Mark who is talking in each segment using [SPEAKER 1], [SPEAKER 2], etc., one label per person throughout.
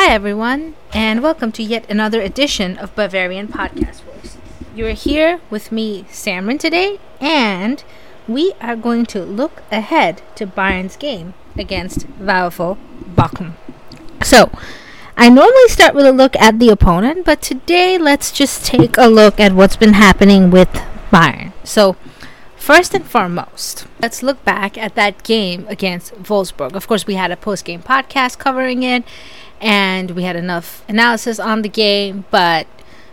[SPEAKER 1] Hi, everyone, and welcome to yet another edition of Bavarian Podcast Voice. You're here with me, Samrin, today, and we are going to look ahead to Bayern's game against VfL Bochum. So, I normally start with a look at the opponent, but today let's just take a look at what's been happening with Bayern. So, First and foremost, let's look back at that game against Wolfsburg. Of course, we had a post game podcast covering it, and we had enough analysis on the game, but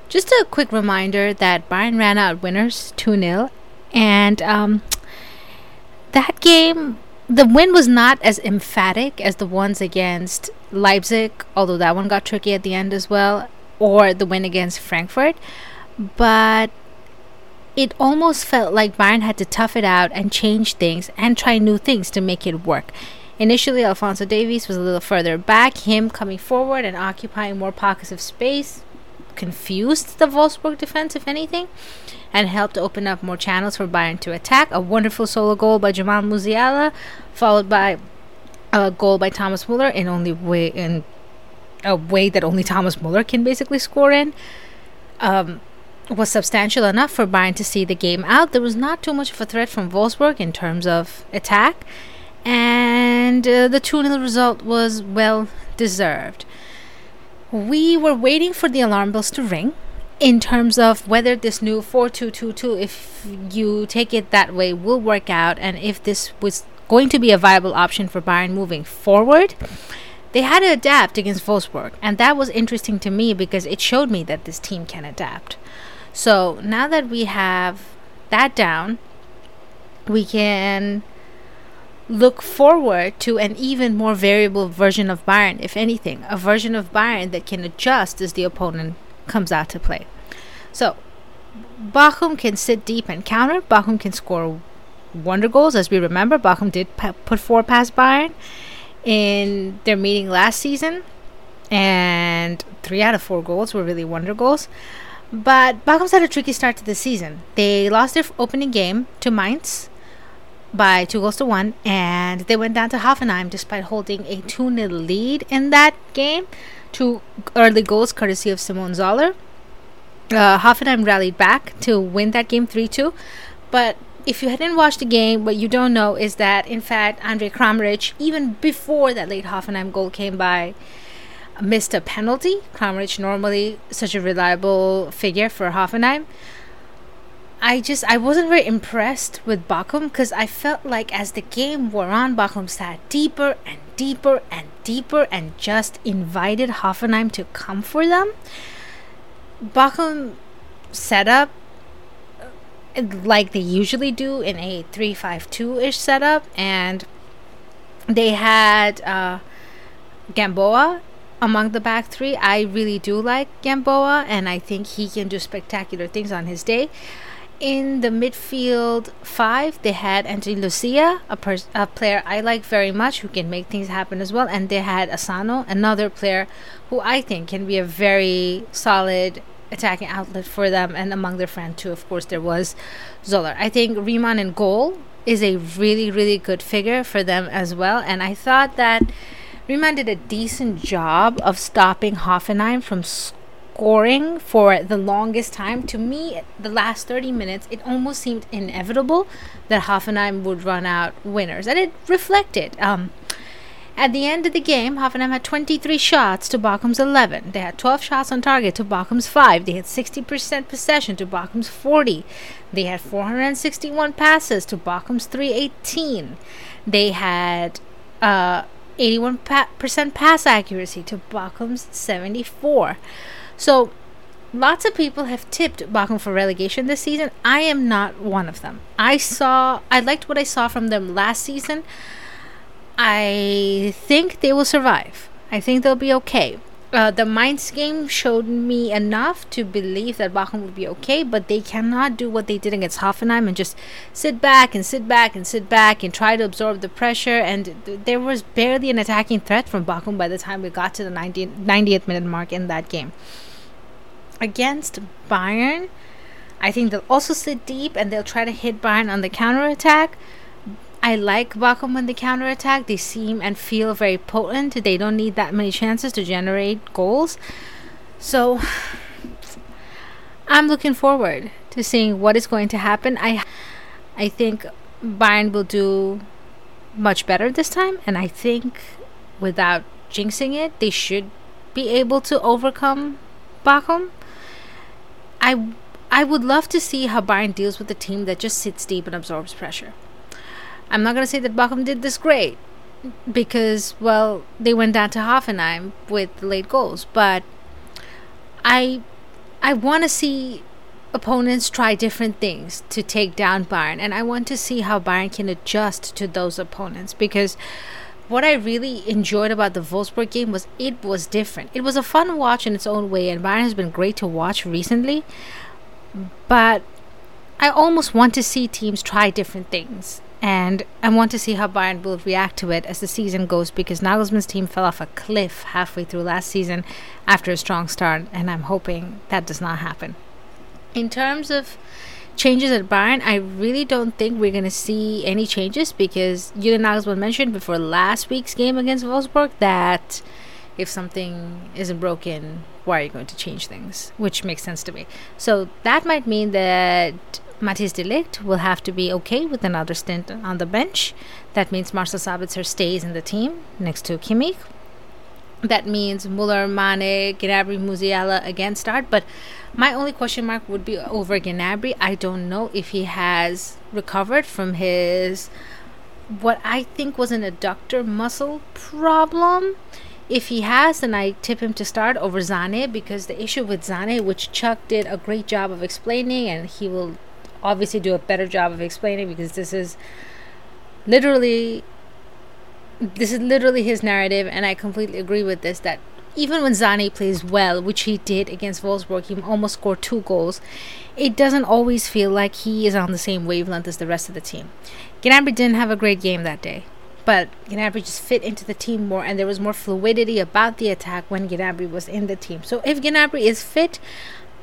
[SPEAKER 1] just a quick reminder that Bayern ran out winners 2 0, and um, that game, the win was not as emphatic as the ones against Leipzig, although that one got tricky at the end as well, or the win against Frankfurt, but it almost felt like Bayern had to tough it out and change things and try new things to make it work. Initially, Alphonso Davies was a little further back. Him coming forward and occupying more pockets of space confused the Wolfsburg defense, if anything, and helped open up more channels for Bayern to attack. A wonderful solo goal by Jamal Musiala, followed by a goal by Thomas Muller in only way in a way that only Thomas Muller can basically score in. Um, was substantial enough for Bayern to see the game out. There was not too much of a threat from Wolfsburg in terms of attack, and uh, the 2 0 result was well deserved. We were waiting for the alarm bells to ring in terms of whether this new 4222, if you take it that way, will work out, and if this was going to be a viable option for Bayern moving forward. They had to adapt against Wolfsburg, and that was interesting to me because it showed me that this team can adapt. So now that we have that down, we can look forward to an even more variable version of Bayern, if anything, a version of Bayern that can adjust as the opponent comes out to play. So, Bochum can sit deep and counter. Bochum can score wonder goals, as we remember. Bochum did p- put four past Bayern in their meeting last season, and three out of four goals were really wonder goals. But Bochum's had a tricky start to the season. They lost their opening game to Mainz by two goals to one, and they went down to Hoffenheim despite holding a 2 0 lead in that game. Two early goals courtesy of Simon Zoller. Uh, Hoffenheim rallied back to win that game 3 2. But if you hadn't watched the game, what you don't know is that, in fact, Andre Kramaric, even before that late Hoffenheim goal came by, missed a penalty. Kramaric, normally such a reliable figure for Hoffenheim, I just I wasn't very impressed with Bochum because I felt like as the game wore on, Bochum sat deeper and deeper and deeper and just invited Hoffenheim to come for them. Bochum set up uh, like they usually do in a 3-5-2 ish setup and they had uh, Gamboa among the back three. I really do like Gamboa and I think he can do spectacular things on his day in the midfield five, they had Anthony Losilla, a, pers- a player I like very much who can make things happen as well. And they had Asano, another player who I think can be a very solid attacking outlet for them. And among their friends, too, of course, there was Zoller. I think Riemann in goal is a really, really good figure for them as well. And I thought that Riemann did a decent job of stopping Hoffenheim from scoring scoring for the longest time. To me, the last 30 minutes, it almost seemed inevitable that Hoffenheim would run out winners. And it reflected. Um, at the end of the game, Hoffenheim had 23 shots to Bochum's 11. They had 12 shots on target to Bochum's 5. They had 60% possession to Bochum's 40. They had 461 passes to Bochum's 318. They had uh, 81% pa- pass accuracy to Bochum's 74. So, lots of people have tipped Bochum for relegation this season. I am not one of them. I saw, I liked what I saw from them last season. I think they will survive. I think they'll be okay. Uh, the Mainz game showed me enough to believe that Bochum would be okay, but they cannot do what they did against Hoffenheim and just sit back and sit back and sit back and try to absorb the pressure. And th- there was barely an attacking threat from Bochum by the time we got to the 90, 90th minute mark in that game against Bayern, I think they'll also sit deep and they'll try to hit Bayern on the counter attack. I like Bochum when they counterattack. They seem and feel very potent. They don't need that many chances to generate goals. So I'm looking forward to seeing what is going to happen. I I think Bayern will do much better this time and I think without jinxing it, they should be able to overcome Bochum. I I would love to see how Bayern deals with a team that just sits deep and absorbs pressure. I'm not going to say that Bochum did this great because, well, they went down to Hoffenheim with late goals, but I I want to see opponents try different things to take down Bayern, and I want to see how Bayern can adjust to those opponents because what I really enjoyed about the Wolfsburg game was it was different. It was a fun watch in its own way, and Bayern has been great to watch recently. But I almost want to see teams try different things. And I want to see how Bayern will react to it as the season goes because Nagelsmann's team fell off a cliff halfway through last season after a strong start, and I'm hoping that does not happen. In terms of changes at Bayern, I really don't think we're going to see any changes because Julian Nagelsmann mentioned before last week's game against Wolfsburg that if something isn't broken, why are you going to change things? Which makes sense to me. So that might mean that Matthijs de Ligt will have to be okay with another stint on the bench. That means Marcel Sabitzer stays in the team next to Kimmich. That means Muller, Mane, Gnabry, Musiala again start. But my only question mark would be over Gnabry. I don't know if he has recovered from his what I think was an adductor muscle problem. If he has, then I tip him to start over Sané because the issue with Sané, which Chuck did a great job of explaining, and he will obviously do a better job of explaining because this is literally this is literally his narrative and I completely agree with this that even when Sané plays well, which he did against Wolfsburg, he almost scored two goals. It doesn't always feel like he is on the same wavelength as the rest of the team. Gnabry didn't have a great game that day, but Gnabry just fit into the team more, and there was more fluidity about the attack when Gnabry was in the team. So if Gnabry is fit,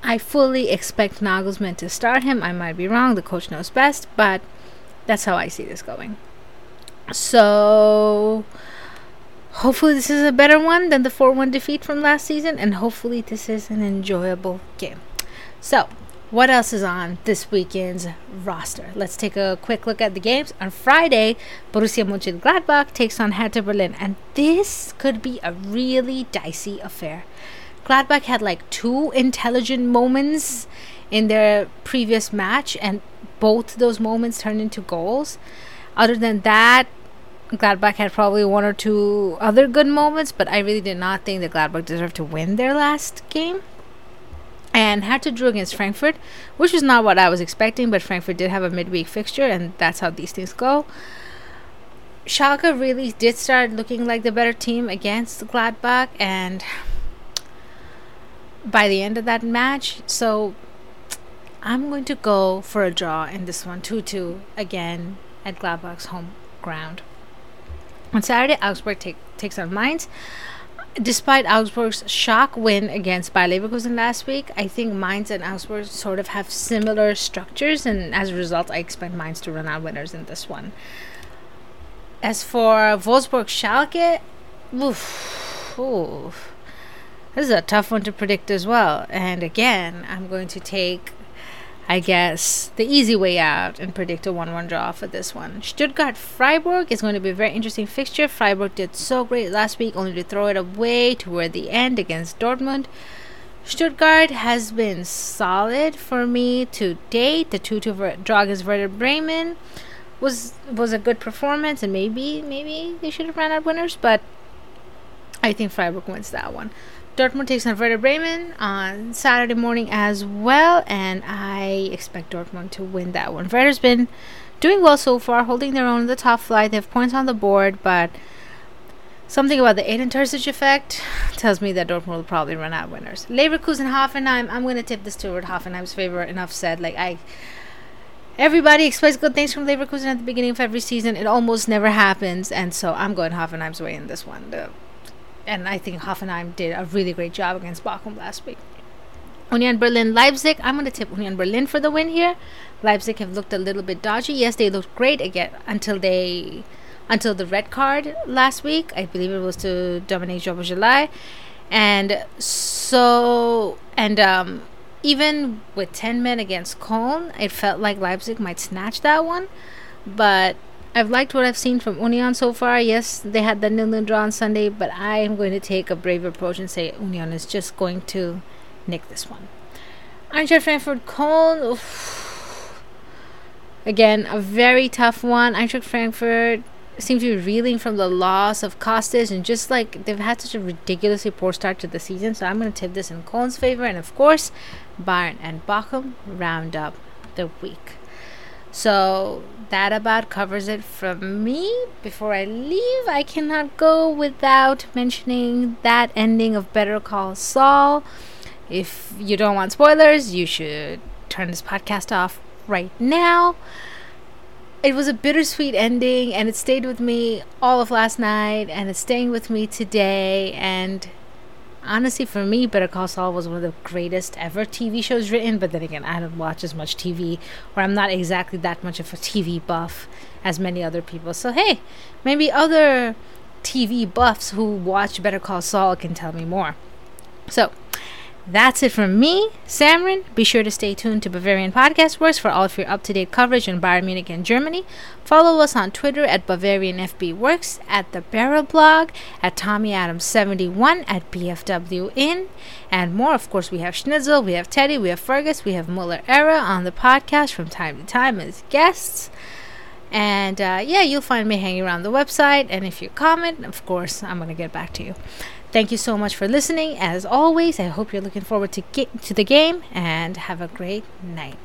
[SPEAKER 1] I fully expect Nagelsmann to start him. I might be wrong, the coach knows best, but that's how I see this going. So, hopefully, this is a better one than the 4 1 defeat from last season, and hopefully, this is an enjoyable game. So, what else is on this weekend's roster? Let's take a quick look at the games. On Friday, Borussia Mönchengladbach takes on Hertha Berlin, and this could be a really dicey affair. Gladbach had like two intelligent moments in their previous match, and both those moments turned into goals. Other than that, Gladbach had probably one or two other good moments, but I really did not think that Gladbach deserved to win their last game. And had to draw against Frankfurt, which was not what I was expecting, but Frankfurt did have a midweek fixture, and that's how these things go. Schalke really did start looking like the better team against Gladbach, and by the end of that match. So I'm going to go for a draw in this one 2 2 again at Gladbach's home ground. On Saturday, Augsburg take, takes on Mainz. Despite Augsburg's shock win against Bayer Leverkusen last week, I think Mainz and Augsburg sort of have similar structures, and as a result, I expect Mainz to run out winners in this one. As for Wolfsburg Schalke, this is a tough one to predict as well. And again, I'm going to take, I guess, the easy way out and predict a 1 1 draw for this one. Stuttgart Freiburg is going to be a very interesting fixture. Freiburg did so great last week, only to throw it away toward the end against Dortmund. Stuttgart has been solid for me to date. The 2 2 draw against Werder Bremen was was a good performance, and maybe maybe they should have ran out winners, but I think Freiburg wins that one. Dortmund takes on Werder Bremen on Saturday morning as well, and I expect Dortmund to win that one. Werder's been doing well so far, holding their own in the top flight. They have points on the board, but something about the Edin Terzic effect tells me that Dortmund will probably run out winners. Leverkusen Hoffenheim, I'm going to tip this toward Hoffenheim's favor. Enough said. Like I, everybody expects good things from Leverkusen at the beginning of every season. It almost never happens, and so I'm going Hoffenheim's way in this one. The and I think Hoffenheim did a really great job against Bochum last week. Union Berlin Leipzig. I'm going to tip Union Berlin for the win here. Leipzig have looked a little bit dodgy. Yes, they looked great again until they until the red card last week. I believe it was to Dominique July. And so and um even with 10 men against Köln, it felt like Leipzig might snatch that one. But I've liked what I've seen from Union so far. Yes, they had the nil-nil draw on Sunday, but I am going to take a brave approach and say Union is just going to nick this one. Eintracht Frankfurt Köln. Again, a very tough one. Eintracht Frankfurt seems to be reeling from the loss of Kostic and just like they've had such a ridiculously poor start to the season. So I'm going to tip this in Köln's favor. And of course, Bayern and Bochum round up the week. So that about covers it from me. Before I leave, I cannot go without mentioning that ending of Better Call Saul. If you don't want spoilers, you should turn this podcast off right now. It was a bittersweet ending, and it stayed with me all of last night, and it's staying with me today. And honestly, for me, Better Call Saul was one of the greatest ever TV shows written. But then again, I don't watch as much TV, or I'm not exactly that much of a TV buff as many other people. So, hey, maybe other TV buffs who watch Better Call Saul can tell me more. So, that's it from me, Samrin. Be sure to stay tuned to Bavarian Podcast Works for all of your up to date coverage on Bayern Munich and Germany. Follow us on Twitter at Bavarian FB Works, at the Barrel Blog, at Tommy Adams 71, at BFW In, and more. Of course, we have Schnitzel, we have Teddy, we have Fergus, we have Muller Era on the podcast from time to time as guests. And uh, yeah, you'll find me hanging around the website. And if you comment, of course, I'm going to get back to you. Thank you so much for listening. As always, I hope you're looking forward to get to the game and have a great night.